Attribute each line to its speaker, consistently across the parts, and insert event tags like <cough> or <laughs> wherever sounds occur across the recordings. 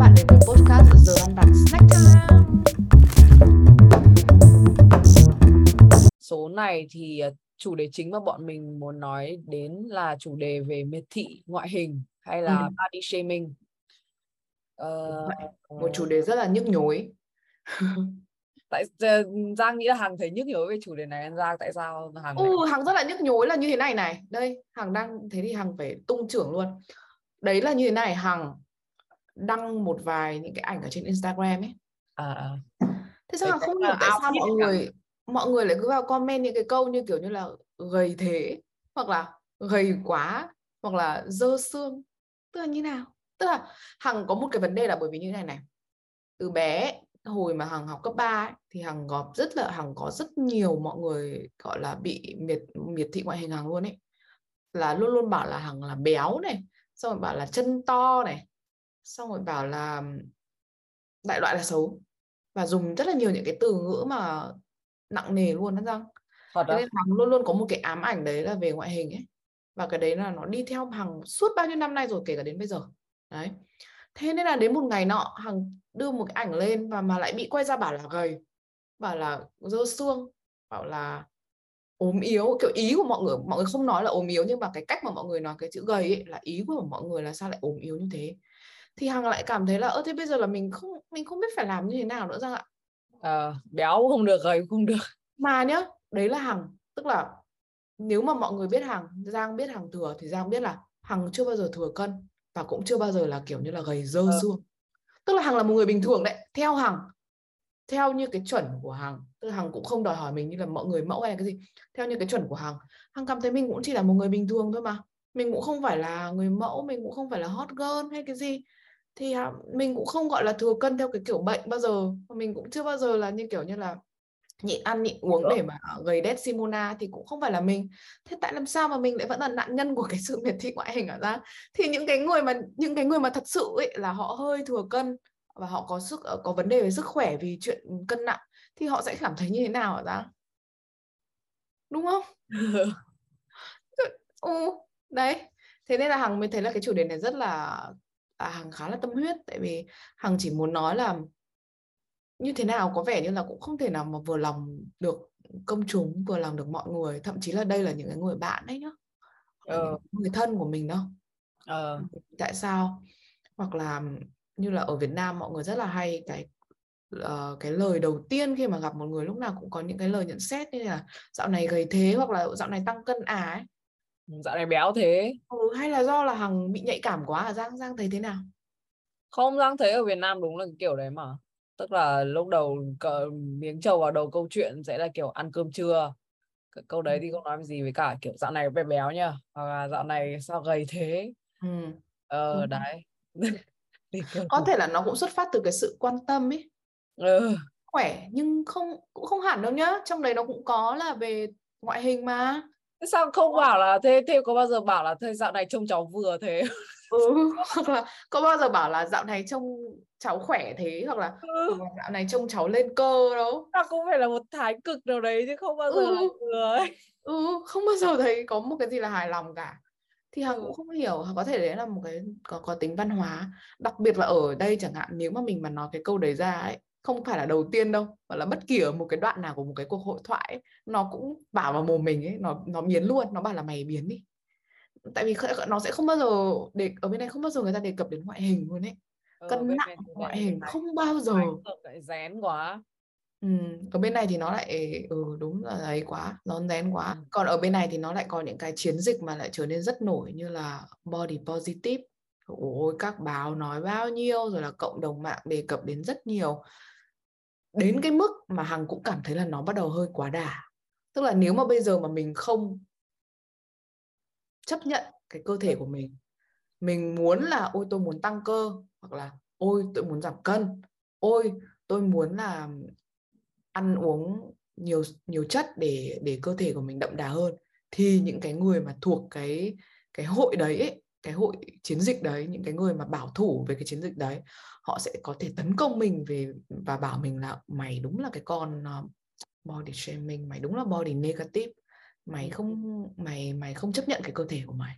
Speaker 1: bạn đến với podcast giờ ăn vặt snack time.
Speaker 2: Số này thì ờ, chủ đề chính mà bọn mình muốn nói đến là chủ đề về miệt thị ngoại hình hay là
Speaker 1: Ừ.
Speaker 2: body shaming. Ờ,
Speaker 1: Một chủ đề rất là nhức nhối. <laughs>
Speaker 2: tại ờ, Giang nghĩ là Hằng thấy nhức nhối về chủ đề này Giang tại sao Hằng
Speaker 1: Ừ, Hằng rất là nhức nhối là như thế này này. Đây, Hằng đang thế thì Hằng phải tung trưởng luôn. Đấy là như thế này, Hằng đăng một vài những cái ảnh ở trên Instagram ấy.
Speaker 2: à.
Speaker 1: Thế sao Hằng không hiểu tại sao mọi người mọi người lại cứ vào comment những cái câu như kiểu như là gầy thế hoặc là gầy quá hoặc là dơ xương. Tức là như nào? Tức là Hằng có một cái vấn đề là bởi vì như thế này này. Từ bé hồi mà Hằng học cấp 3 ấy, thì Hằng có rất là Hằng có rất nhiều mọi người gọi là bị miệt miệt thị ngoại hình Hằng luôn ấy. Là luôn luôn bảo là Hằng là béo này, xong rồi bảo là chân to này, xong rồi bảo là đại loại là xấu và dùng rất là nhiều những cái từ ngữ mà nặng nề luôn đó.
Speaker 2: Thật
Speaker 1: Thế nên Hằng luôn luôn có một cái ám ảnh đấy là về ngoại hình ấy. Và cái đấy là nó đi theo Hằng suốt bao nhiêu năm nay rồi kể cả đến bây giờ. Đấy. Thế nên là đến một ngày nọ Hằng đưa một cái ảnh lên và mà lại bị quay ra bảo là gầy, bảo là dơ xương, bảo là ốm yếu, kiểu ý của mọi người mọi người không nói là ốm yếu nhưng mà cái cách mà mọi người nói cái chữ gầy ấy là ý của mọi người là sao lại ốm yếu như thế. Thì Hằng lại cảm thấy là ơ thế bây giờ là mình không mình không biết phải làm như thế nào nữa Giang ạ.
Speaker 2: Ờ, béo không được gầy không được.
Speaker 1: Mà nhá, đấy là Hằng, tức là nếu mà mọi người biết Hằng, Giang biết Hằng thừa thì Giang biết là Hằng chưa bao giờ thừa cân và cũng chưa bao giờ là kiểu như là gầy dơ
Speaker 2: Ờ.
Speaker 1: xương. Tức là Hằng là một người bình thường đấy, theo Hằng, theo như cái chuẩn của Hằng, tức là Hằng cũng không đòi hỏi mình như là mọi người mẫu hay là cái gì. Theo như cái chuẩn của Hằng, Hằng cảm thấy mình cũng chỉ là một người bình thường thôi mà. Mình cũng không phải là người mẫu, mình cũng không phải là hot girl hay cái gì. Thì à, mình cũng không gọi là thừa cân theo cái kiểu bệnh bao giờ. Mình cũng chưa bao giờ là như kiểu như là nhịn ăn nhịn uống để mà gầy đét Simona thì cũng không phải là mình. Thế tại làm sao mà mình lại vẫn là nạn nhân của <laughs> cái sự miệt thị ngoại hình ở ra thì những cái người mà những cái người mà thật sự ấy là họ hơi thừa cân và họ có sức ờ, có vấn đề về sức khỏe vì chuyện cân nặng thì họ sẽ cảm thấy như thế nào ở ra đúng không? <laughs> Ừ đấy. Thế nên là hằng mới thấy là cái chủ đề này rất là à, hằng khá là tâm huyết. Tại vì hằng chỉ muốn nói là như thế nào có vẻ như là cũng không thể nào mà vừa lòng được công chúng vừa lòng được mọi người. Thậm chí là đây là những cái người bạn đấy nhá.
Speaker 2: Ờ.
Speaker 1: người thân của mình đâu
Speaker 2: Ờ,
Speaker 1: tại sao? Hoặc là như là ở Việt Nam mọi người rất là hay cái ờ, cái lời đầu tiên khi mà gặp một người lúc nào cũng có những cái lời nhận xét như là dạo này gầy thế hoặc là dạo này tăng cân à ấy
Speaker 2: dạo này béo thế.
Speaker 1: ừ, hay là do là hằng bị nhạy cảm quá à Giang Giang thấy thế nào
Speaker 2: Không Giang thấy ở Việt Nam đúng là cái kiểu đấy mà. Tức là lúc đầu cờ, miếng trầu vào đầu câu chuyện sẽ là kiểu ăn cơm trưa. Cái câu đấy thì không nói gì với cả kiểu dạo này bé béo nhá. Hoặc là dạo này sao gầy thế.
Speaker 1: ừ.
Speaker 2: Ờ
Speaker 1: Đúng.
Speaker 2: đấy. <laughs>
Speaker 1: Có thể là nó cũng xuất phát từ cái sự quan tâm ấy
Speaker 2: ừ.
Speaker 1: khỏe nhưng không cũng không hẳn đâu nhá trong đấy nó cũng có là về ngoại hình mà
Speaker 2: sao không bảo là thế thế có bao giờ bảo là thế dạo này trông cháu vừa thế? <laughs>
Speaker 1: Ừ <laughs> hoặc là có bao giờ bảo là dạo này trông cháu khỏe thế? Hoặc là,
Speaker 2: ừ.
Speaker 1: là dạo này trông cháu lên cơ đâu.
Speaker 2: Nó cũng phải là một thái cực nào đấy chứ không bao giờ
Speaker 1: Ừ.
Speaker 2: vừa ấy.
Speaker 1: Ừ không bao giờ thấy có một cái gì là hài lòng cả. Thì hằng
Speaker 2: Ừ.
Speaker 1: cũng không hiểu có thể đấy là một cái có có tính văn hóa. Đặc biệt là ở đây chẳng hạn nếu mà mình mà nói cái câu đấy ra ấy không phải là đầu tiên đâu mà là bất kỳ ở một cái đoạn nào của một cái cuộc hội thoại ấy, nó cũng bảo vào mồm mình ấy nó nó biến luôn nó bảo là mày biến đi. Tại vì nó sẽ không bao giờ để ở bên này không bao giờ người ta đề cập đến ngoại hình luôn ấy.
Speaker 2: Ờ,
Speaker 1: cân nặng ngoại hình không bao giờ.
Speaker 2: rén quá.
Speaker 1: Ừ. ở bên này thì nó lại ừ đúng là ấy quá rón rén quá.
Speaker 2: Ừ.
Speaker 1: còn ở bên này thì nó lại có những cái chiến dịch mà lại trở nên rất nổi như là body positive ôi các báo nói bao nhiêu rồi là cộng đồng mạng đề cập đến rất nhiều. Đến cái mức mà hằng cũng cảm thấy là nó bắt đầu hơi quá đà. Tức là nếu mà bây giờ mà mình không chấp nhận cái cơ thể của mình mình muốn là ôi tôi muốn tăng cơ hoặc là ôi tôi muốn giảm cân ôi tôi muốn là ăn uống nhiều nhiều chất để để cơ thể của mình đậm đà hơn thì những cái người mà thuộc cái cái hội đấy ấy, cái hội chiến dịch đấy những cái người mà bảo thủ về cái chiến dịch đấy họ sẽ có thể tấn công mình về và bảo mình là mày đúng là cái con uh, body shaming mày đúng là body negative mày không mày mày không chấp nhận cái cơ thể của mày.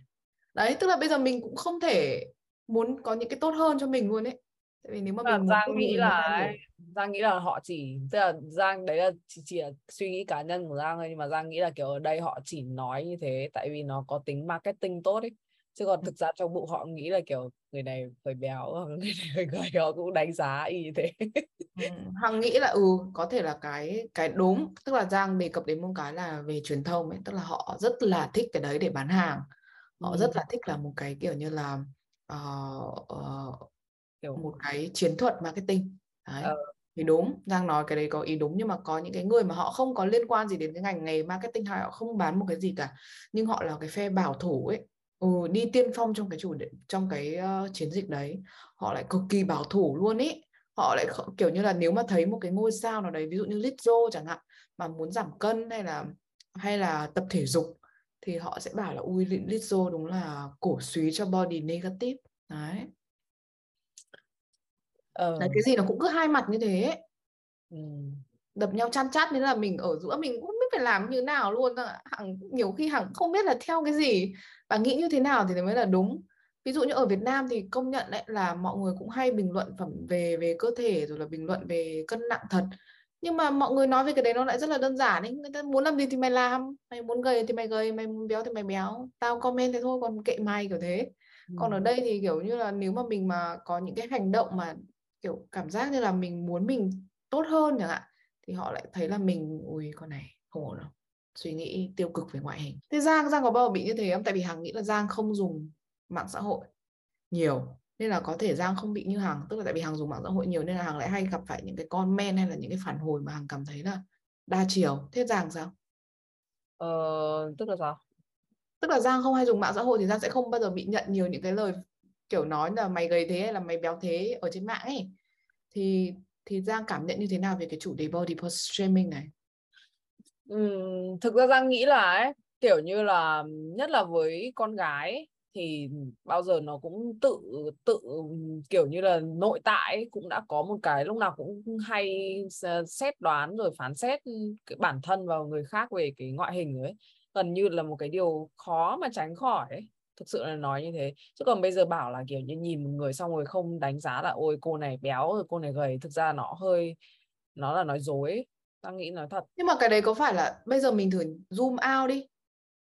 Speaker 1: Đấy tức là bây giờ mình cũng không thể muốn có những cái tốt hơn cho mình luôn ấy. Tại vì nếu mà mình
Speaker 2: Giang nghĩ là Giang nghĩ là họ chỉ tức là Giang đấy là chỉ, chỉ là suy nghĩ cá nhân của Giang thôi nhưng mà Giang nghĩ là kiểu ở đây họ chỉ nói như thế tại vì nó có tính marketing tốt ấy chứ còn
Speaker 1: Ừ.
Speaker 2: thực ra trong bụng họ nghĩ là kiểu người này hơi béo hoặc <laughs> người này hơi gầy họ cũng đánh giá y như thế
Speaker 1: Ừ, Hằng nghĩ là ừ có thể là cái cái đúng tức là Giang đề cập đến một cái là về truyền thông ấy tức là họ rất là thích cái đấy để bán hàng họ
Speaker 2: Ừ.
Speaker 1: rất là thích là một cái kiểu như là ờ, ờ,
Speaker 2: kiểu
Speaker 1: một cái chiến thuật marketing đấy
Speaker 2: Ờ.
Speaker 1: thì đúng Giang nói cái đấy có ý đúng nhưng mà có những cái người mà họ không có liên quan gì đến cái ngành nghề marketing hay họ không bán một cái gì cả nhưng họ là cái phe bảo thủ ấy ừ, đi tiên phong trong cái chủ đề, trong cái ờ, chiến dịch đấy họ lại cực kỳ bảo thủ luôn ý họ lại kh- kiểu như là nếu mà thấy một cái ngôi sao nào đấy ví dụ như Lizzo chẳng hạn mà muốn giảm cân hay là hay là tập thể dục thì họ sẽ bảo là ui Lizzo đúng là cổ súy cho body negative đấy
Speaker 2: ờ.
Speaker 1: đấy cái gì nó cũng cứ hai mặt như thế ấy.
Speaker 2: ừ.
Speaker 1: đập nhau chăn chát nên là mình ở giữa mình cũng phải làm như nào luôn hằng nhiều khi hằng không biết là theo cái gì và nghĩ như thế nào thì mới là đúng. Ví dụ như ở Việt Nam thì công nhận đấy là mọi người cũng hay bình luận phẩm về về cơ thể rồi là bình luận về cân nặng thật. Nhưng mà mọi người nói về cái đấy nó lại rất là đơn giản ấy. Người ta muốn làm gì thì mày làm. Mày muốn gầy thì mày gầy mày muốn béo thì mày béo. Tao comment thế thôi còn kệ mày kiểu thế. Còn ở
Speaker 2: Ừ.
Speaker 1: đây thì kiểu như là nếu mà mình mà có những cái hành động mà kiểu cảm giác như là mình muốn mình tốt hơn chẳng hạn thì họ lại thấy là mình ui con này không ổn đâu. Suy nghĩ tiêu cực về ngoại hình. Thế Giang Giang có bao giờ bị như thế không? Tại vì Hằng nghĩ là Giang không dùng mạng xã hội nhiều. Nên là có thể Giang không bị như Hằng. Tức là tại vì Hằng dùng mạng xã hội nhiều nên là Hằng lại hay gặp phải những cái comment hay là những cái phản hồi mà Hằng cảm thấy là đa chiều. Thế Giang sao?
Speaker 2: Ờ, tức là sao?
Speaker 1: Tức là Giang không hay dùng mạng xã hội thì Giang sẽ không bao giờ bị nhận nhiều những cái lời kiểu nói là mày gầy thế hay là mày béo thế ở trên mạng ấy. Thì thì Giang cảm nhận như thế nào về cái chủ đề body positioning này
Speaker 2: Ừm, thực ra Giang nghĩ là ấy, kiểu như là nhất là với con gái thì bao giờ nó cũng tự tự kiểu như là nội tại ấy, cũng đã có một cái lúc nào cũng hay xét đoán rồi phán xét cái bản thân và người khác về cái ngoại hình ấy. Gần như là một cái điều khó mà tránh khỏi ấy thực sự là nói như thế. Chứ còn bây giờ bảo là kiểu như nhìn một người xong rồi không đánh giá là ôi cô này béo rồi cô này gầy. Thực ra nó hơi nó là nói dối ấy. Giang nghĩ nói thật.
Speaker 1: Nhưng mà cái đấy có phải là bây giờ mình thử zoom out đi.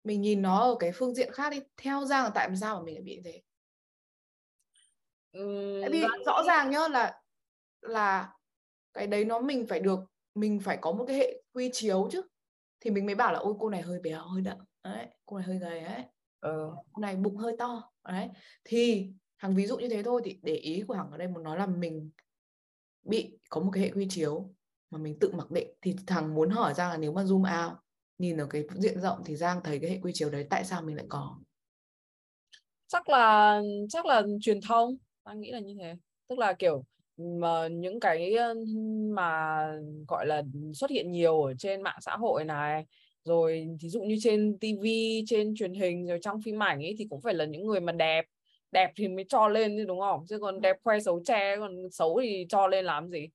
Speaker 1: Mình nhìn nó ở cái phương diện khác đi. Theo Giang là tại sao mà mình lại bị như thế?
Speaker 2: Ừm,
Speaker 1: tại vì
Speaker 2: Giang
Speaker 1: rõ ràng nhá là là cái đấy nó mình phải được mình phải có một cái hệ quy chiếu chứ. Thì mình mới bảo là ôi cô này hơi béo hơi đậm. Đấy cô này hơi gầy ấy
Speaker 2: ờ,
Speaker 1: cô này bụng hơi to đấy. Thì hằng ví dụ như thế thôi thì để ý của hằng ở đây muốn nói là mình bị có một cái hệ quy chiếu mà mình tự mặc định. Thì thằng muốn hỏi Giang là nếu mà zoom out nhìn ở cái diện rộng thì Giang thấy cái hệ quy chiếu đấy tại sao mình lại có?
Speaker 2: Chắc là chắc là truyền thông Giang nghĩ là như thế. Tức là kiểu mà những cái mà gọi là xuất hiện nhiều ở trên mạng xã hội này rồi thí dụ như trên tivi trên truyền hình rồi trong phim ảnh ấy thì cũng phải là những người mà đẹp. Đẹp thì mới cho lên chứ đúng không? Chứ còn đẹp khoe xấu che còn xấu thì cho lên làm gì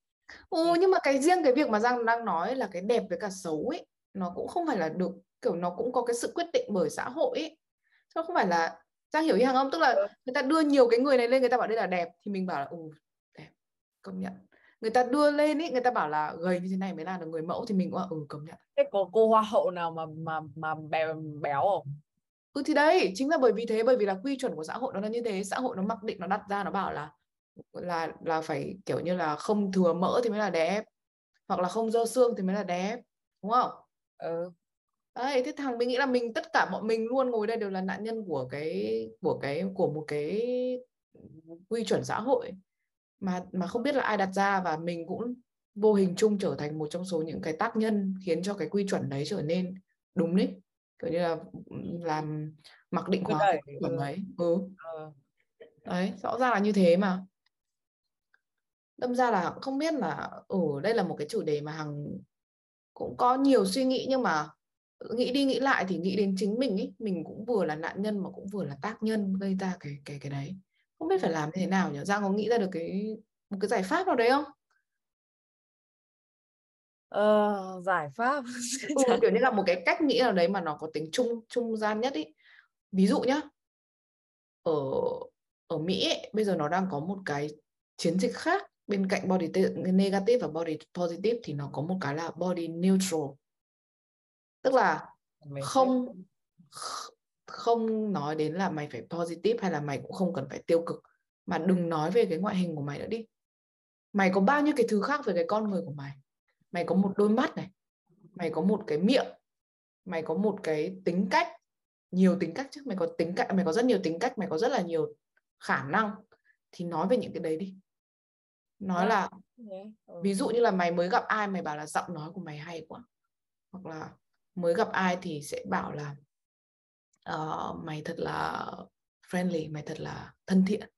Speaker 1: Ừ, nhưng mà cái riêng cái việc mà Giang đang nói là cái đẹp với cả xấu ấy nó cũng không phải là được kiểu nó cũng có cái sự quyết định bởi xã hội ấy. Chứ không phải là Giang hiểu ý hàng không? Tức là
Speaker 2: Ừ.
Speaker 1: người ta đưa nhiều cái người này lên người ta bảo đây là đẹp thì mình bảo là ừ đẹp công nhận. Người ta đưa lên ấy người ta bảo là gầy như thế này mới là được người mẫu thì mình cũng là ừ công nhận.
Speaker 2: Thế có cô hoa hậu nào mà mà mà béo, béo không?
Speaker 1: Ừ thì đấy chính là bởi vì thế bởi vì là quy chuẩn của xã hội nó là như thế xã hội nó mặc định nó đặt ra nó bảo là là là phải kiểu như là không thừa mỡ thì mới là đẹp hoặc là không dơ xương thì mới là đẹp đúng không
Speaker 2: ừ.
Speaker 1: đấy thế thằng mình nghĩ là mình tất cả bọn mình luôn ngồi đây đều là nạn nhân của cái của cái của một cái quy chuẩn xã hội mà mà không biết là ai đặt ra và mình cũng vô hình chung trở thành một trong số những cái tác nhân khiến cho cái quy chuẩn đấy trở nên đúng đấy kiểu như là làm mặc định hóa
Speaker 2: ừ.
Speaker 1: đấy ừ
Speaker 2: Ờ.
Speaker 1: đấy rõ ràng là như thế mà đâm ra là không biết là ở đây là một cái chủ đề mà hằng cũng có nhiều suy nghĩ nhưng mà nghĩ đi nghĩ lại thì nghĩ đến chính mình ấy mình cũng vừa là nạn nhân mà cũng vừa là tác nhân gây ra cái cái cái đấy. Không biết phải làm thế nào nhỉ? Giang có nghĩ ra được cái một cái giải pháp nào đấy không?
Speaker 2: Ờ, giải pháp <laughs>
Speaker 1: ừ, kiểu như là một cái cách nghĩ nào đấy mà nó có tính trung trung gian nhất ý. Ví dụ nhá ở ở Mỹ ấy, bây giờ nó đang có một cái chiến dịch khác bên cạnh body negative và body positive thì nó có một cái là body neutral. Tức là không không nói đến là mày phải positive hay là mày cũng không cần phải tiêu cực. Mà đừng nói về cái ngoại hình của mày nữa đi. Mày có bao nhiêu cái thứ khác về cái con người của mày? Mày có một đôi mắt này mày có một cái miệng mày có một cái tính cách nhiều tính cách chứ. Mày có tính cách mày có rất nhiều tính cách mày có rất là nhiều khả năng. Thì nói về những cái đấy đi nói là ừ. ví dụ như là mày mới gặp ai mày bảo là giọng nói của mày hay quá. Hoặc là mới gặp ai thì sẽ bảo là uh, mày thật là friendly mày thật là thân thiện.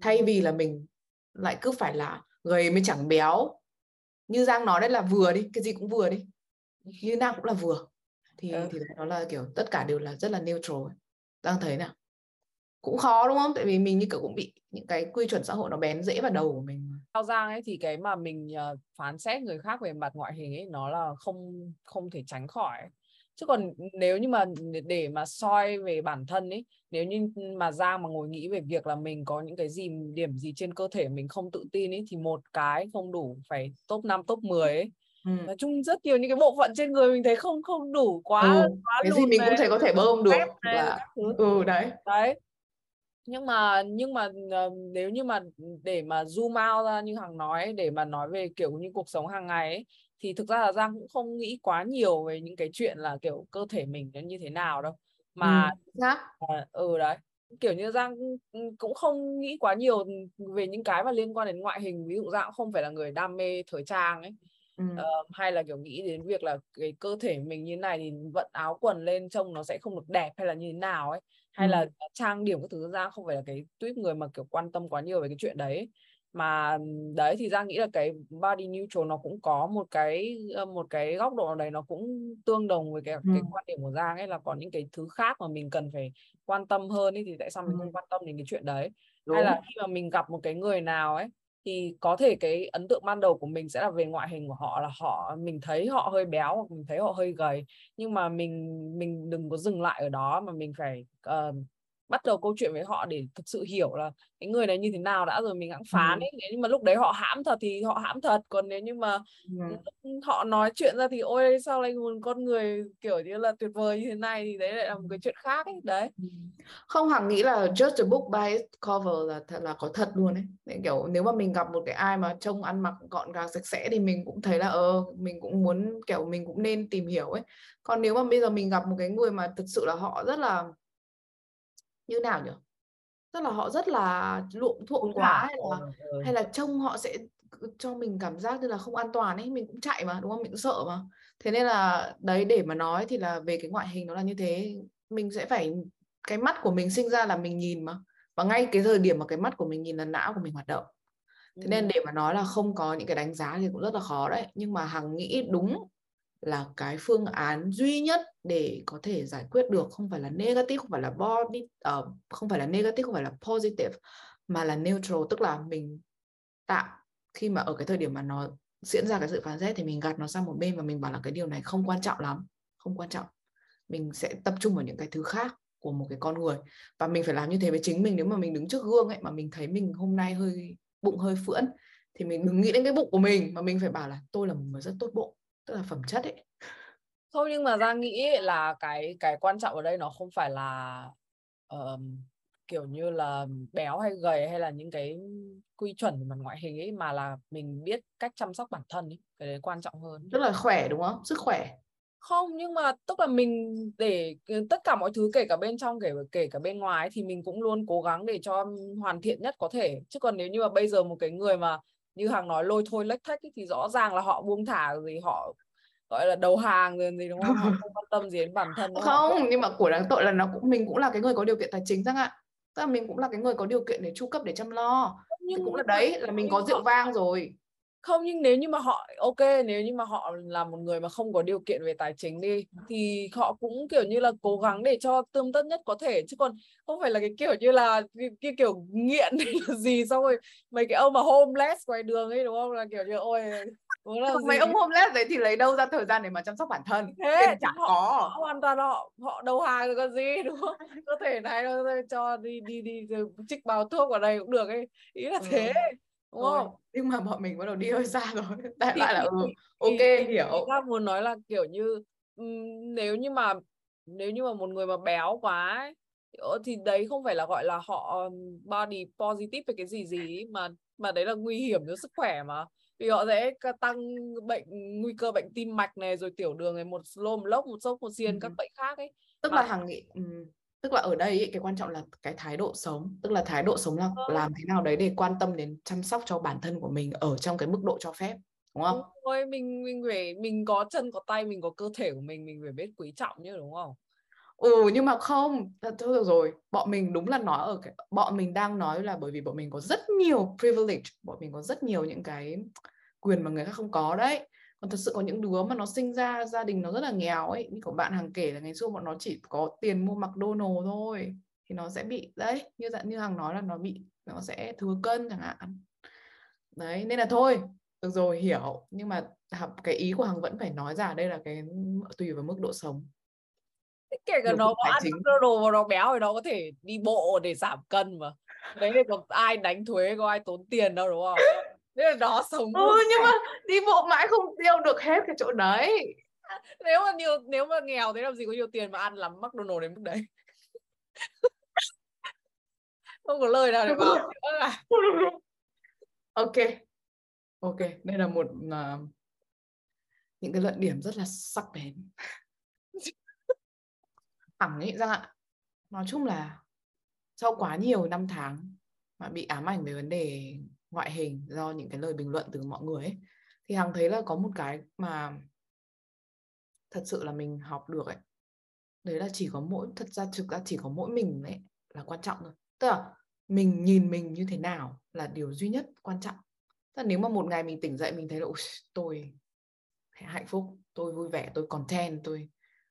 Speaker 1: Thay vì là mình lại cứ phải là gầy mới chẳng béo. Như giang nói đấy là vừa đi cái gì cũng vừa đi. Như nào cũng là vừa. Thì ừ. thì nó là kiểu tất cả đều là rất là neutral giang thấy nào? Cũng khó đúng không? Tại vì mình như kiểu cũng bị những cái quy chuẩn xã hội nó bén dễ vào đầu của mình
Speaker 2: theo Giang ấy thì cái mà mình uh, phán xét người khác về mặt ngoại hình ấy nó là không không thể tránh khỏi chứ còn nếu như mà để mà soi về bản thân ấy nếu như mà Giang mà ngồi nghĩ về việc là mình có những cái gì điểm gì trên cơ thể mình không tự tin ấy thì một cái không đủ phải top 5 top 10 ấy Ừ. nói chung rất nhiều những cái bộ phận trên người mình thấy không không đủ quá,
Speaker 1: ừ. quá cái gì mình cũng thấy có thể bơm được là ừ đấy
Speaker 2: đấy nhưng mà nhưng mà uh, nếu như mà để mà zoom out ra như hằng nói để mà nói về kiểu như cuộc sống hàng ngày ấy, thì thực ra là giang cũng không nghĩ quá nhiều về những cái chuyện là kiểu cơ thể mình nó như thế nào đâu. Mà
Speaker 1: ừ,
Speaker 2: uh, ừ đấy. Kiểu như giang cũng không nghĩ quá nhiều về những cái mà liên quan đến ngoại hình. Ví dụ giang không phải là người đam mê thời trang ấy. Ừ. uh, hay là kiểu nghĩ đến việc là cái cơ thể mình như này thì vận áo quần lên trông nó sẽ không được đẹp hay là như thế nào ấy hay ừ. là trang điểm các thứ ra không phải là cái tuyết người mà kiểu quan tâm quá nhiều về cái chuyện đấy mà đấy thì Giang nghĩ là cái body neutral nó cũng có một cái một cái góc độ nào đấy nó cũng tương đồng với cái, ừ. cái quan điểm của Giang ấy là còn những cái thứ khác mà mình cần phải quan tâm hơn ấy thì tại sao mình ừ. không quan tâm đến cái chuyện đấy Đúng. hay là khi mà mình gặp một cái người nào ấy thì có thể cái ấn tượng ban đầu của mình sẽ là về ngoại hình của họ là họ mình thấy họ hơi béo hoặc mình thấy họ hơi gầy. Nhưng mà mình mình đừng có dừng lại ở đó mà mình phải uh, bắt đầu câu chuyện với họ để thực sự hiểu là cái người này như thế nào đã rồi mình hãng phán ấy. Nếu như mà lúc đấy họ hãm thật thì họ hãm thật còn nếu như mà ừ. họ nói chuyện ra thì ôi sao lại một con người kiểu như là tuyệt vời như thế này thì đấy lại là một cái chuyện khác ấy đấy.
Speaker 1: Không hẳn nghĩ là just a book by its cover là thật là có thật luôn ấy. Để kiểu nếu mà mình gặp một cái ai mà trông ăn mặc gọn gàng sạch sẽ thì mình cũng thấy là ờ mình cũng muốn kiểu mình cũng nên tìm hiểu ấy. Còn nếu mà bây giờ mình gặp một cái người mà thực sự là họ rất là như nào nhỉ? Tức là họ rất là luộm thuộm quá hay là ừ. hay là trông họ sẽ cho mình cảm giác như là không an toàn ấy mình cũng chạy mà đúng không? Mình cũng sợ mà. Thế nên là đấy để mà nói thì là về cái ngoại hình nó là như thế. Mình sẽ phải cái mắt của mình sinh ra là mình nhìn mà. Và ngay cái thời điểm mà cái mắt của mình nhìn là não của mình hoạt động. Thế nên để mà nói là không có những cái đánh giá thì cũng rất là khó đấy. Nhưng mà hằng nghĩ đúng là cái phương án duy nhất để có thể giải quyết được không phải là negative không phải là body uh, không phải là negative không phải là positive mà là neutral tức là mình tạm khi mà ở cái thời điểm mà nó diễn ra cái sự phán xét thì mình gạt nó sang một bên và mình bảo là cái điều này không quan trọng lắm không quan trọng. Mình sẽ tập trung vào những cái thứ khác của một cái con người. Và mình phải làm như thế với chính mình. Nếu mà mình đứng trước gương ấy mà mình thấy mình hôm nay hơi bụng hơi phưỡn thì mình đừng nghĩ đến cái bụng của mình mà mình phải bảo là tôi là một người rất tốt bụng tức là phẩm chất ấy.
Speaker 2: Không nhưng mà ra nghĩ là cái cái quan trọng ở đây nó không phải là uh, kiểu như là béo hay gầy hay là những cái quy chuẩn về mặt ngoại hình ấy mà là mình biết cách chăm sóc bản thân ấy. Cái đấy quan trọng hơn.
Speaker 1: Rất là khỏe đúng không? Sức khỏe.
Speaker 2: Không nhưng mà tức là mình để tất cả mọi thứ kể cả bên trong kể kể cả bên ngoài thì mình cũng luôn cố gắng để cho hoàn thiện nhất có thể. Chứ còn nếu như mà bây giờ một cái người mà như hàng nói lôi thôi lách thách thì rõ ràng là họ buông thả gì họ gọi là đầu hàng rồi gì đúng không? Họ không quan tâm gì đến bản thân
Speaker 1: không? Họ. nhưng mà của đáng tội là nó cũng mình cũng là cái người có điều kiện tài chính rằng ạ? Tức là mình cũng là cái người có điều kiện để chu cấp để chăm lo. Nhưng thì cũng là đấy là mình có rượu vang rồi
Speaker 2: không nhưng nếu như mà họ ok nếu như mà họ là một người mà không có điều kiện về tài chính đi thì họ cũng kiểu như là cố gắng để cho tươm tất nhất có thể. Chứ còn không phải là cái kiểu như là cái, cái kiểu nghiện <laughs> hay là gì xong rồi mấy cái ông mà homeless ngoài đường ấy đúng không? Là kiểu như ôi
Speaker 1: là mấy ông homeless đấy thì lấy đâu ra thời gian để mà chăm sóc bản thân? Thế chẳng họ, có.
Speaker 2: họ hoàn toàn họ họ đầu hàng được cái gì <laughs> đúng không? Cơ thể này cho đi đi đi, đi trích bao thuốc vào đây cũng được ấy. Ý là ừ. thế đúng
Speaker 1: Thôi,
Speaker 2: không
Speaker 1: nhưng mà bọn mình bắt đầu đi hơi xa rồi. <laughs> Đại
Speaker 2: Thì-
Speaker 1: lại là ừ ok
Speaker 2: thì-
Speaker 1: hiểu.
Speaker 2: ta muốn nói là kiểu như nếu như mà nếu như mà một người mà béo quá ấy, ờ, thì đấy không phải là gọi là họ body positive về cái gì gì mà mà đấy là nguy hiểm cho sức khỏe mà. Vì họ sẽ tăng bệnh nguy cơ bệnh tim mạch này rồi tiểu đường này một lô một lốc một sốc một xiên các
Speaker 1: Ừ.
Speaker 2: bệnh khác ấy.
Speaker 1: Tức
Speaker 2: Mà-
Speaker 1: là hằng nghĩ ừm, tức là ở đây ý, cái quan trọng là cái thái độ sống tức là thái độ sống là
Speaker 2: Vâng.
Speaker 1: làm thế nào đấy để quan tâm đến chăm sóc cho bản thân của mình ở trong cái mức độ cho phép đúng không?
Speaker 2: Đúng rồi mình mình phải mình có chân có tay mình có cơ thể của mình mình phải biết quý trọng chứ đúng không?
Speaker 1: Ừ nhưng mà không thôi được rồi. Bọn mình đúng là nói ở cái bọn mình đang nói là bởi vì bọn mình có rất nhiều privilege bọn mình có rất nhiều những cái quyền mà người khác không có đấy còn thật sự có những đứa mà nó sinh ra gia đình nó rất là nghèo ấy như của bạn hàng kể là ngày xưa bọn nó chỉ có tiền mua McDonald thôi thì nó sẽ bị đấy như dạng như hàng nói là nó bị nó sẽ thừa cân chẳng hạn. Đấy nên là thôi được rồi hiểu. Nhưng mà học- cái ý của hằng vẫn phải nói ra đây là cái tùy vào mức độ sống.
Speaker 2: Kể cả
Speaker 1: Điều
Speaker 2: nó có ăn đồ và nó béo thì nó có thể đi bộ để giảm cân mà. Đấy thì có ai đánh thuế có ai tốn tiền đâu đúng không thế là nó sống
Speaker 1: ừ nhưng mà đi bộ mãi không tiêu được hết cái chỗ đấy. <laughs>
Speaker 2: Nếu mà nhiều nếu mà nghèo thế làm gì có nhiều tiền mà ăn lắm McDonald đến mức đấy. <laughs> Không có lời nào để bảo <laughs>
Speaker 1: ok. Ok đây là một à, những cái luận điểm rất là sắc bén. Thẳng ấy Giang ạ. Nói chung là sau quá nhiều năm tháng mà bị ám ảnh về vấn đề ngoại hình do những cái lời bình luận từ mọi người ấy thì hằng thấy là có một cái mà thật sự là mình học được ấy đấy là chỉ có mỗi thật ra thực ra chỉ có mỗi mình ấy là quan trọng thôi tức là mình nhìn mình như thế nào là điều duy nhất quan trọng tức là nếu mà một ngày mình tỉnh dậy mình thấy là "Ui, tôi hạnh phúc tôi vui vẻ tôi content tôi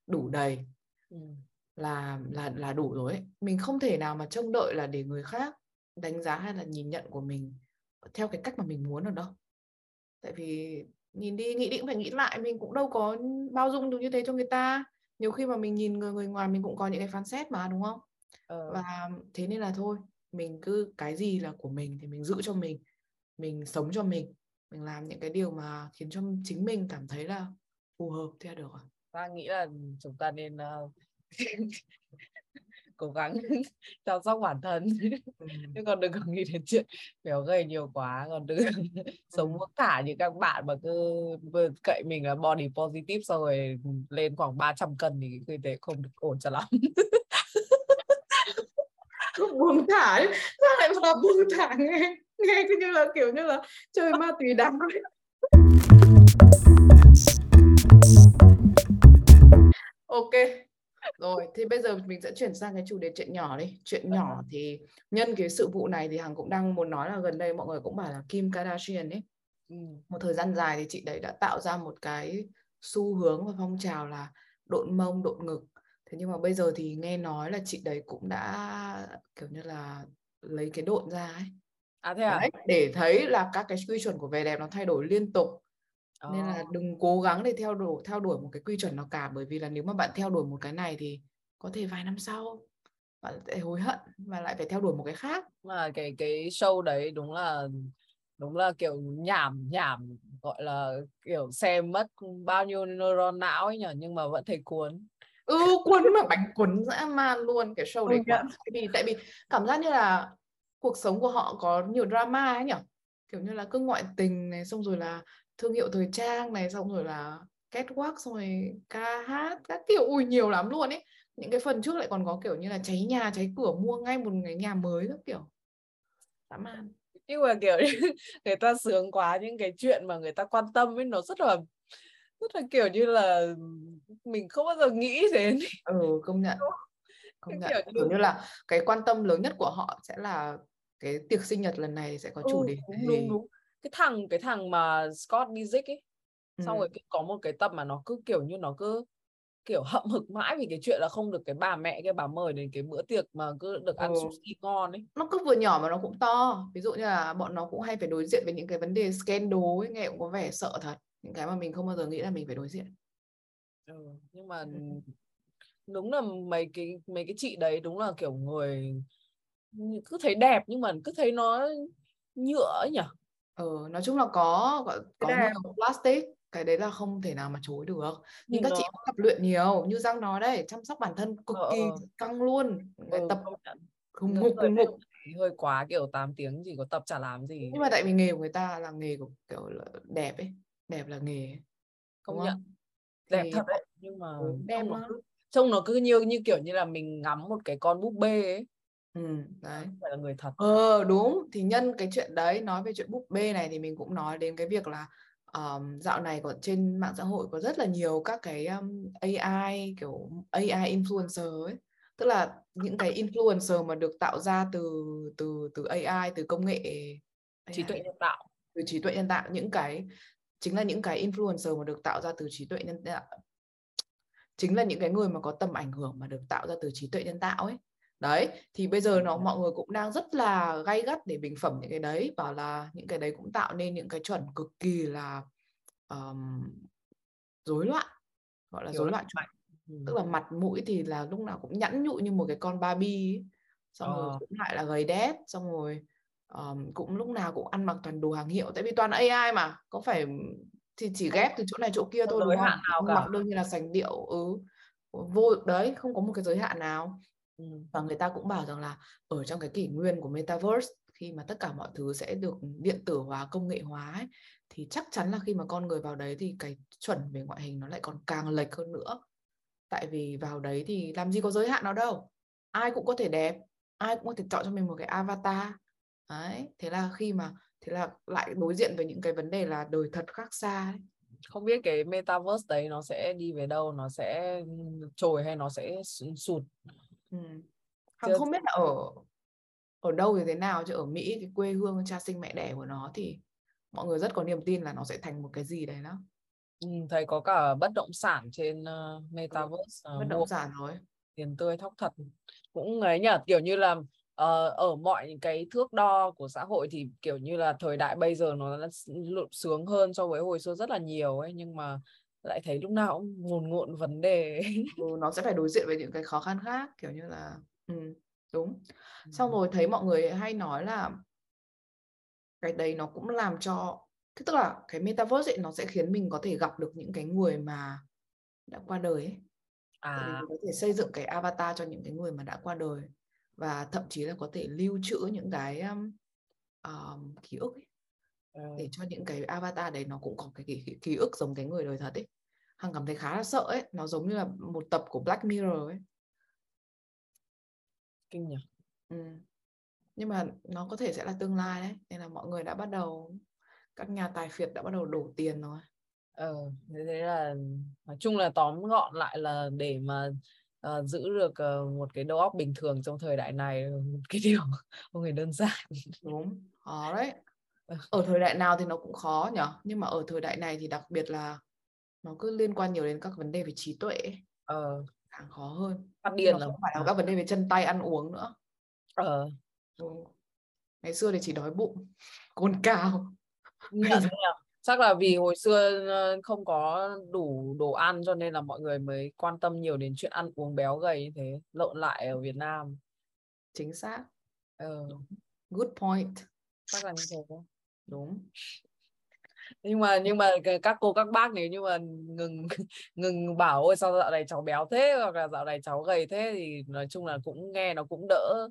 Speaker 1: đủ đầy
Speaker 2: ừ.
Speaker 1: là là là đủ rồi ấy. Mình không thể nào mà trông đợi là để người khác đánh giá hay là nhìn nhận của mình theo cái cách mà mình muốn được đâu. Tại vì nhìn đi nghĩ đi cũng phải nghĩ lại mình cũng đâu có bao dung được như thế cho người ta. Nhiều khi mà mình nhìn người người ngoài mình cũng có những cái phán xét mà đúng không?
Speaker 2: ờ.
Speaker 1: Và thế nên là thôi, mình cứ cái gì là của mình thì mình giữ cho mình, mình sống cho mình, mình làm những cái điều mà khiến cho chính mình cảm thấy là phù hợp thì là được rồi.
Speaker 2: ta nghĩ là chúng ta nên ờ, <laughs> cố gắng <laughs> chăm sóc bản thân
Speaker 1: Ừ.
Speaker 2: chứ còn đừng có nghĩ đến chuyện béo gầy nhiều quá còn đừng <laughs> sống với cả những các bạn mà cứ cậy mình là body positive xong rồi lên khoảng 300 cân thì cái tế không được ổn cho lắm <laughs>
Speaker 1: buông thả ấy sao lại vào buông thả nghe nghe cứ như là kiểu như là chơi ma túy ấy. ok rồi thì bây giờ mình sẽ chuyển sang cái chủ đề chuyện nhỏ đi. Chuyện nhỏ thì nhân cái sự vụ này thì hằng cũng đang muốn nói là gần đây mọi người cũng bảo là Kim Kardashian ấy
Speaker 2: ừ.
Speaker 1: một thời gian dài thì chị đấy đã tạo ra một cái xu hướng và phong trào là độn mông độn ngực. Thế nhưng mà bây giờ thì nghe nói là chị đấy cũng đã kiểu như là lấy cái độn ra ấy.
Speaker 2: À thế à?
Speaker 1: Đấy, để thấy là các cái quy chuẩn của vẻ đẹp nó thay đổi liên tục nên là
Speaker 2: Ờ.
Speaker 1: đừng cố gắng để theo đuổi theo đuổi một cái quy chuẩn nào cả bởi vì là nếu mà bạn theo đuổi một cái này thì có thể vài năm sau bạn sẽ hối hận và lại phải theo đuổi một cái khác
Speaker 2: mà cái cái show đấy đúng là đúng là kiểu nhảm nhảm gọi là kiểu xem mất bao nhiêu neuron não ấy nhở nhưng mà vẫn thấy cuốn
Speaker 1: ừ cuốn mà bánh cuốn dã man luôn cái show đấy
Speaker 2: nhận.
Speaker 1: tại vì tại vì cảm giác như là cuộc sống của họ có nhiều drama ấy nhỉ kiểu như là cứ ngoại tình này xong rồi là thương hiệu thời trang này xong rồi là catwalk xong rồi ca hát các kiểu. Ui nhiều lắm luôn ấy. Những cái phần trước lại còn có kiểu như là cháy nhà cháy cửa mua ngay một cái nhà mới các kiểu. Dã man.
Speaker 2: Nhưng mà kiểu <laughs> người ta sướng quá những cái chuyện mà người ta quan tâm ấy nó rất là rất là kiểu như là mình không bao giờ nghĩ đến.
Speaker 1: Ừ công nhận. Công nhận.
Speaker 2: kiểu
Speaker 1: kiểu
Speaker 2: như-
Speaker 1: như là cái quan tâm lớn nhất của họ sẽ là cái tiệc sinh nhật lần này sẽ có chủ
Speaker 2: ừ,
Speaker 1: đề.
Speaker 2: đúng đúng đúng cái thằng cái thằng mà Scott Disick ấy xong
Speaker 1: Ừ.
Speaker 2: rồi cứ có một cái tập mà nó cứ kiểu như nó cứ kiểu hậm hực mãi vì cái chuyện là không được cái bà mẹ cái bà mời đến cái bữa tiệc mà cứ được ăn
Speaker 1: Ừ.
Speaker 2: sushi ngon ấy
Speaker 1: nó cứ vừa nhỏ mà nó cũng to ví dụ như là bọn nó cũng hay phải đối diện với những cái vấn đề scandal ấy nghe cũng có vẻ sợ thật những cái mà mình không bao giờ nghĩ là mình phải đối diện
Speaker 2: ừ. nhưng mà đúng là mấy cái mấy cái chị đấy đúng là kiểu người cứ thấy đẹp nhưng mà cứ thấy nó nhựa ấy nhỉ
Speaker 1: ừ, nói chung là có có, nhiều plastic cái đấy là không thể nào mà chối được. Nhưng
Speaker 2: Nhìn
Speaker 1: các chị cũng tập luyện nhiều như Giang nói đấy chăm sóc bản thân cực
Speaker 2: Ờ,
Speaker 1: kỳ
Speaker 2: ờ.
Speaker 1: căng luôn
Speaker 2: Ừ,
Speaker 1: tập cùng
Speaker 2: đẹp
Speaker 1: ngục
Speaker 2: thì hơi quá kiểu 8 tiếng chỉ có tập chả làm gì.
Speaker 1: Nhưng mà tại vì nghề của người ta là nghề của kiểu là đẹp ấy đẹp là nghề ấy,
Speaker 2: công
Speaker 1: đúng
Speaker 2: nhận.
Speaker 1: không?
Speaker 2: Đẹp
Speaker 1: Thì
Speaker 2: thật đấy nhưng mà
Speaker 1: Ừ, đẹp
Speaker 2: trông nó trông nó cứ như như kiểu như là mình ngắm một cái con búp bê ấy
Speaker 1: ừ, đấy.
Speaker 2: Không phải là người thật.
Speaker 1: Ờ đúng thì nhân cái chuyện đấy nói về chuyện búp bê này thì mình cũng nói đến cái việc là um, dạo này có trên mạng xã hội có rất là nhiều các cái um, AI kiểu AI influencer ấy. Tức là những cái influencer mà được tạo ra từ từ từ AI từ công nghệ
Speaker 2: trí tuệ nhân tạo.
Speaker 1: Từ trí tuệ nhân tạo những cái chính là những cái influencer mà được tạo ra từ trí tuệ nhân tạo. Chính là những cái người mà có tầm ảnh hưởng mà được tạo ra từ trí tuệ nhân tạo ấy đấy thì bây giờ nó mọi người cũng đang rất là gay gắt để bình phẩm những cái đấy bảo là những cái đấy cũng tạo nên những cái chuẩn cực kỳ là um, rối loạn gọi là rối loạn chuẩn
Speaker 2: ừ.
Speaker 1: tức là mặt mũi thì là lúc nào cũng nhẵn nhụi như một cái con Barbie ấy. xong rồi
Speaker 2: Ờ.
Speaker 1: cũng lại là gầy đét xong rồi um, cũng lúc nào cũng ăn mặc toàn đồ hàng hiệu tại vì toàn AI mà có phải thì chỉ ghép từ chỗ này chỗ kia thôi đúng không mặc đương nhiên là sành điệu ừ vô đấy không có một cái giới hạn nào. Và người ta cũng bảo rằng là ở trong cái kỷ nguyên của metaverse khi mà tất cả mọi thứ sẽ được điện tử hóa công nghệ hóa ấy, thì chắc chắn là khi mà con người vào đấy thì cái chuẩn về ngoại hình nó lại còn càng lệch hơn nữa. Tại vì vào đấy thì làm gì có giới hạn nào đâu. Ai cũng có thể đẹp ai cũng có thể chọn cho mình một cái avatar. Đấy thế là khi mà thế là lại đối diện với những cái vấn đề là đời thật khác xa ấy.
Speaker 2: không biết cái metaverse đấy nó sẽ đi về đâu nó sẽ trồi hay nó sẽ sụt
Speaker 1: ừ. Hằng
Speaker 2: Chưa-
Speaker 1: không biết là ở ở đâu thì thế nào chứ ở Mỹ cái quê hương cha sinh mẹ đẻ của nó thì mọi người rất có niềm tin là nó sẽ thành một cái gì đấy đó.
Speaker 2: Ừ, thầy có cả bất động sản trên uh, metaverse ờ,
Speaker 1: bất động sản rồi.
Speaker 2: tiền tươi thóc thật cũng ấy nhỉ kiểu như là ờ, ở mọi cái thước đo của xã hội thì kiểu như là thời đại bây giờ nó lộn sướng hơn so với hồi xưa rất là nhiều ấy. Nhưng mà lại thấy lúc nào cũng ngồn ngộn vấn đề. <laughs>
Speaker 1: Ừ, nó sẽ phải đối diện với những cái khó khăn khác kiểu như là ừ, đúng. Xong rồi thấy mọi người hay nói là cái đấy nó cũng làm cho tức là cái metaverse ấy nó sẽ khiến mình có thể gặp được những cái người mà đã qua đời ấy.
Speaker 2: À
Speaker 1: mình có thể xây dựng cái avatar cho những cái người mà đã qua đời và thậm chí là có thể lưu trữ những cái um, um, ký ức ấy, để cho những cái avatar đấy nó cũng có cái ký, ký ức giống cái người đời thật ấy. Hằng cảm thấy khá là sợ ấy nó giống như là một tập của Black Mirror ấy.
Speaker 2: Kinh nhỉ.
Speaker 1: Ừ. nhưng mà nó có thể sẽ là tương lai đấy nên là mọi người đã bắt đầu các nhà tài phiệt đã bắt đầu đổ tiền rồi.
Speaker 2: Ờ thế thế là nói chung là tóm gọn lại là để mà ờ, giữ được ờ, một cái đầu óc bình thường trong thời đại này một cái điều <laughs> không hề đơn giản.
Speaker 1: Đúng khó đấy.
Speaker 2: Ờ.
Speaker 1: ở thời đại nào thì nó cũng khó nhở nhưng mà ở thời đại này thì đặc biệt là nó cứ liên quan nhiều đến các vấn đề về trí tuệ
Speaker 2: ờ.
Speaker 1: Càng khó hơn.
Speaker 2: Phát điên là
Speaker 1: không phải là các vấn đề về chân tay ăn uống nữa.
Speaker 2: Ờ.
Speaker 1: Ừ. ngày xưa thì chỉ đói bụng
Speaker 2: nhận nhỉ? chắc là vì hồi xưa ờ, không có đủ đồ ăn cho nên là mọi người mới quan tâm nhiều đến chuyện ăn uống béo gầy như thế lợn lại ở Việt Nam.
Speaker 1: Chính xác.
Speaker 2: Ờ,
Speaker 1: good point.
Speaker 2: Chắc là như thế
Speaker 1: đúng.
Speaker 2: Nhưng mà nhưng mà các cô các bác nếu như mà ngừng <laughs> ngừng bảo ôi sao dạo này cháu béo thế? hoặc là dạo này cháu gầy thế? thì nói chung là cũng nghe nó cũng đỡ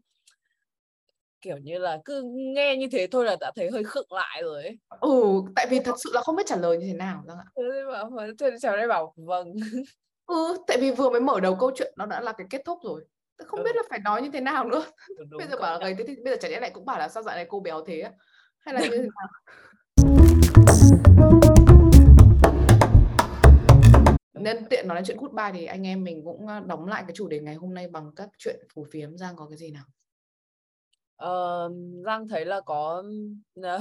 Speaker 2: kiểu như là cứ nghe như thế thôi là đã thấy hơi khựng lại rồi ấy.
Speaker 1: Ừ tại vì thật sự là không biết trả lời như thế nào Giang ạ.
Speaker 2: Thế nên bảo thế cháu đây bảo vâng. <laughs>
Speaker 1: Ừ tại vì vừa mới mở đầu câu chuyện nó đã là cái kết thúc rồi. Tôi không
Speaker 2: Ừ.
Speaker 1: biết là phải nói như thế nào nữa.
Speaker 2: Đúng, <laughs>
Speaker 1: bây giờ bảo là gầy thế thì bây giờ chả lẽ lại cũng bảo là sao dạo này cô béo thế? Hay là như thế nào? Nhân tiện nói đến chuyện goodbye thì anh em mình cũng uh, đóng lại cái chủ đề ngày hôm nay bằng các chuyện phù phiếm. Giang có cái gì nào?
Speaker 2: Ờ, Giang thấy là có ờ,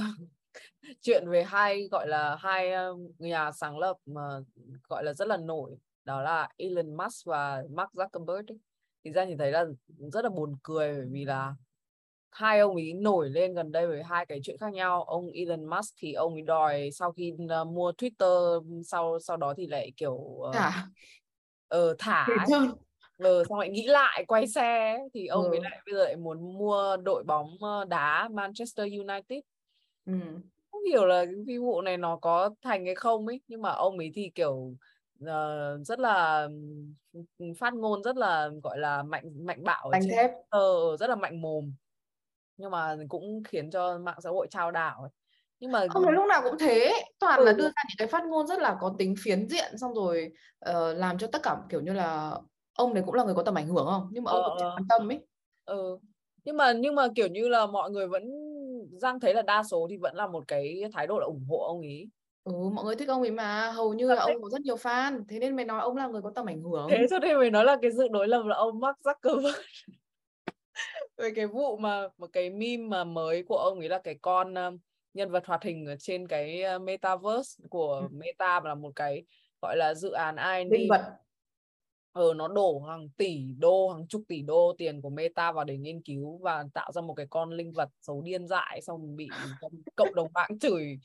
Speaker 2: <laughs> chuyện về hai gọi là hai ờ, nhà sáng lập mà gọi là rất là nổi. Đó là Elon Musk và Mark Zuckerberg ấy. thì Giang chỉ thấy là rất là buồn cười bởi vì là hai ông ấy nổi lên gần đây với hai cái chuyện khác nhau ông Elon Musk thì ông ấy đòi sau khi ờ, mua Twitter sau sau đó thì lại kiểu ờ,
Speaker 1: à
Speaker 2: ờ, thả ấy. Ờ, xong lại nghĩ lại quay xe ấy, thì ông ấy
Speaker 1: Ừ.
Speaker 2: lại bây giờ lại muốn mua đội bóng ờ, đá Manchester United
Speaker 1: ừ.
Speaker 2: không hiểu là cái vụ này nó có thành hay không ấy nhưng mà ông ấy thì kiểu ờ, rất là phát ngôn rất là gọi là mạnh mạnh bạo trên
Speaker 1: thép
Speaker 2: Twitter, rất là mạnh mồm nhưng mà cũng khiến cho mạng xã hội trao đảo ấy. nhưng mà
Speaker 1: ông ấy lúc nào cũng thế toàn là
Speaker 2: Ừ.
Speaker 1: đưa ra những cái phát ngôn rất là có tính phiến diện xong rồi ờ, làm cho tất cả kiểu như là ông đấy cũng là người có tầm ảnh hưởng không nhưng mà ông
Speaker 2: Ờ,
Speaker 1: cũng chẳng
Speaker 2: ờ.
Speaker 1: quan tâm ấy
Speaker 2: ừ. nhưng mà nhưng mà kiểu như là mọi người vẫn Giang thấy là đa số thì vẫn là một cái thái độ là ủng hộ ông ấy
Speaker 1: ừ mọi người thích ông ấy mà hầu như là ông có rất nhiều fan thế nên mới nói ông là người có tầm ảnh hưởng
Speaker 2: thế cho nên mới nói là cái sự đối lập là ông Mark Zuckerberg về cái vụ mà một cái meme mà mới của ông ấy là cái con um, nhân vật hoạt hình ở trên cái uh, metaverse của
Speaker 1: Ừ.
Speaker 2: Meta là một cái gọi là dự án
Speaker 1: linh
Speaker 2: R&D
Speaker 1: vật.
Speaker 2: Ờ nó đổ hàng tỷ đô hàng chục tỷ đô tiền của Meta vào để nghiên cứu và tạo ra một cái con linh vật xấu điên dại xong bị cộng- đồng mạng chửi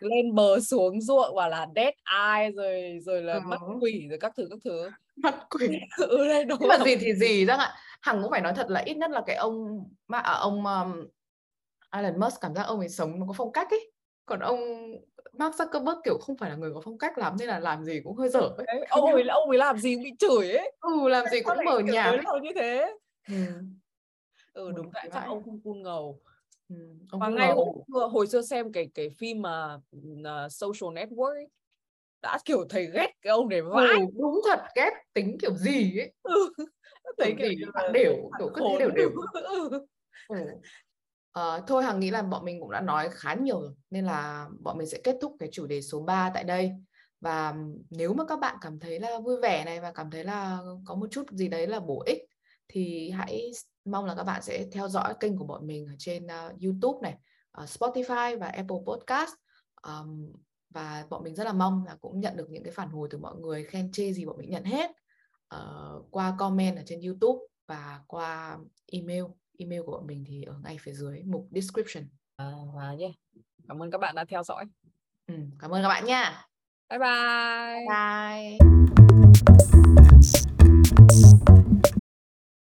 Speaker 2: lên bờ xuống ruộng bảo là dead eye rồi rồi là mắt
Speaker 1: Ừ.
Speaker 2: quỷ rồi các thứ các thứ.
Speaker 1: Mặt quỷ. <laughs>
Speaker 2: Ừ đây đúng
Speaker 1: mà gì thì gì Giang ạ Hằng cũng phải nói thật là ít nhất là cái ông mà à, ông um, Elon Musk cảm giác ông ấy sống nó có phong cách ấy còn ông Mark Zuckerberg kiểu không phải là người có phong cách lắm nên là làm gì cũng hơi dở ấy.
Speaker 2: Ông ấy ông ấy làm gì cũng bị chửi ấy.
Speaker 1: Ừ làm gì cũng ấy.
Speaker 2: đầu như thế?
Speaker 1: Ừ.
Speaker 2: ừ đúng tại chắc ông không cool ngầu.
Speaker 1: Ừ. ông
Speaker 2: và ngay
Speaker 1: ngờ
Speaker 2: hồi xưa, hồi xưa xem cái cái phim mà uh, social network ấy, đã kiểu thấy ghét cái ông này
Speaker 1: ừ,
Speaker 2: vãi.
Speaker 1: Đúng thật ghét tính kiểu gì ấy.
Speaker 2: Ừ. thấy
Speaker 1: kiểu bạn đều kiểu cứ thế đều đều. <laughs>
Speaker 2: Ừ.
Speaker 1: ừ. Ờ, thôi Hằng nghĩ là bọn mình cũng đã nói khá nhiều rồi nên là bọn mình sẽ kết thúc cái chủ đề số 3 tại đây. Và nếu mà các bạn cảm thấy là vui vẻ này và cảm thấy là có một chút gì đấy là bổ ích thì hãy mong là các bạn sẽ theo dõi kênh của bọn mình ở trên uh, YouTube này, uh, Spotify và Apple Podcast. Um, và bọn mình rất là mong là cũng nhận được những cái phản hồi từ mọi người khen chê gì bọn mình nhận hết uh, qua comment ở trên YouTube và qua email. Email của bọn mình thì ở ngay phía dưới mục description.
Speaker 2: À, và nhé. Cảm ơn các bạn đã theo dõi.
Speaker 1: Ừ, cảm ơn các bạn nha.
Speaker 2: Bye. Bye
Speaker 1: bye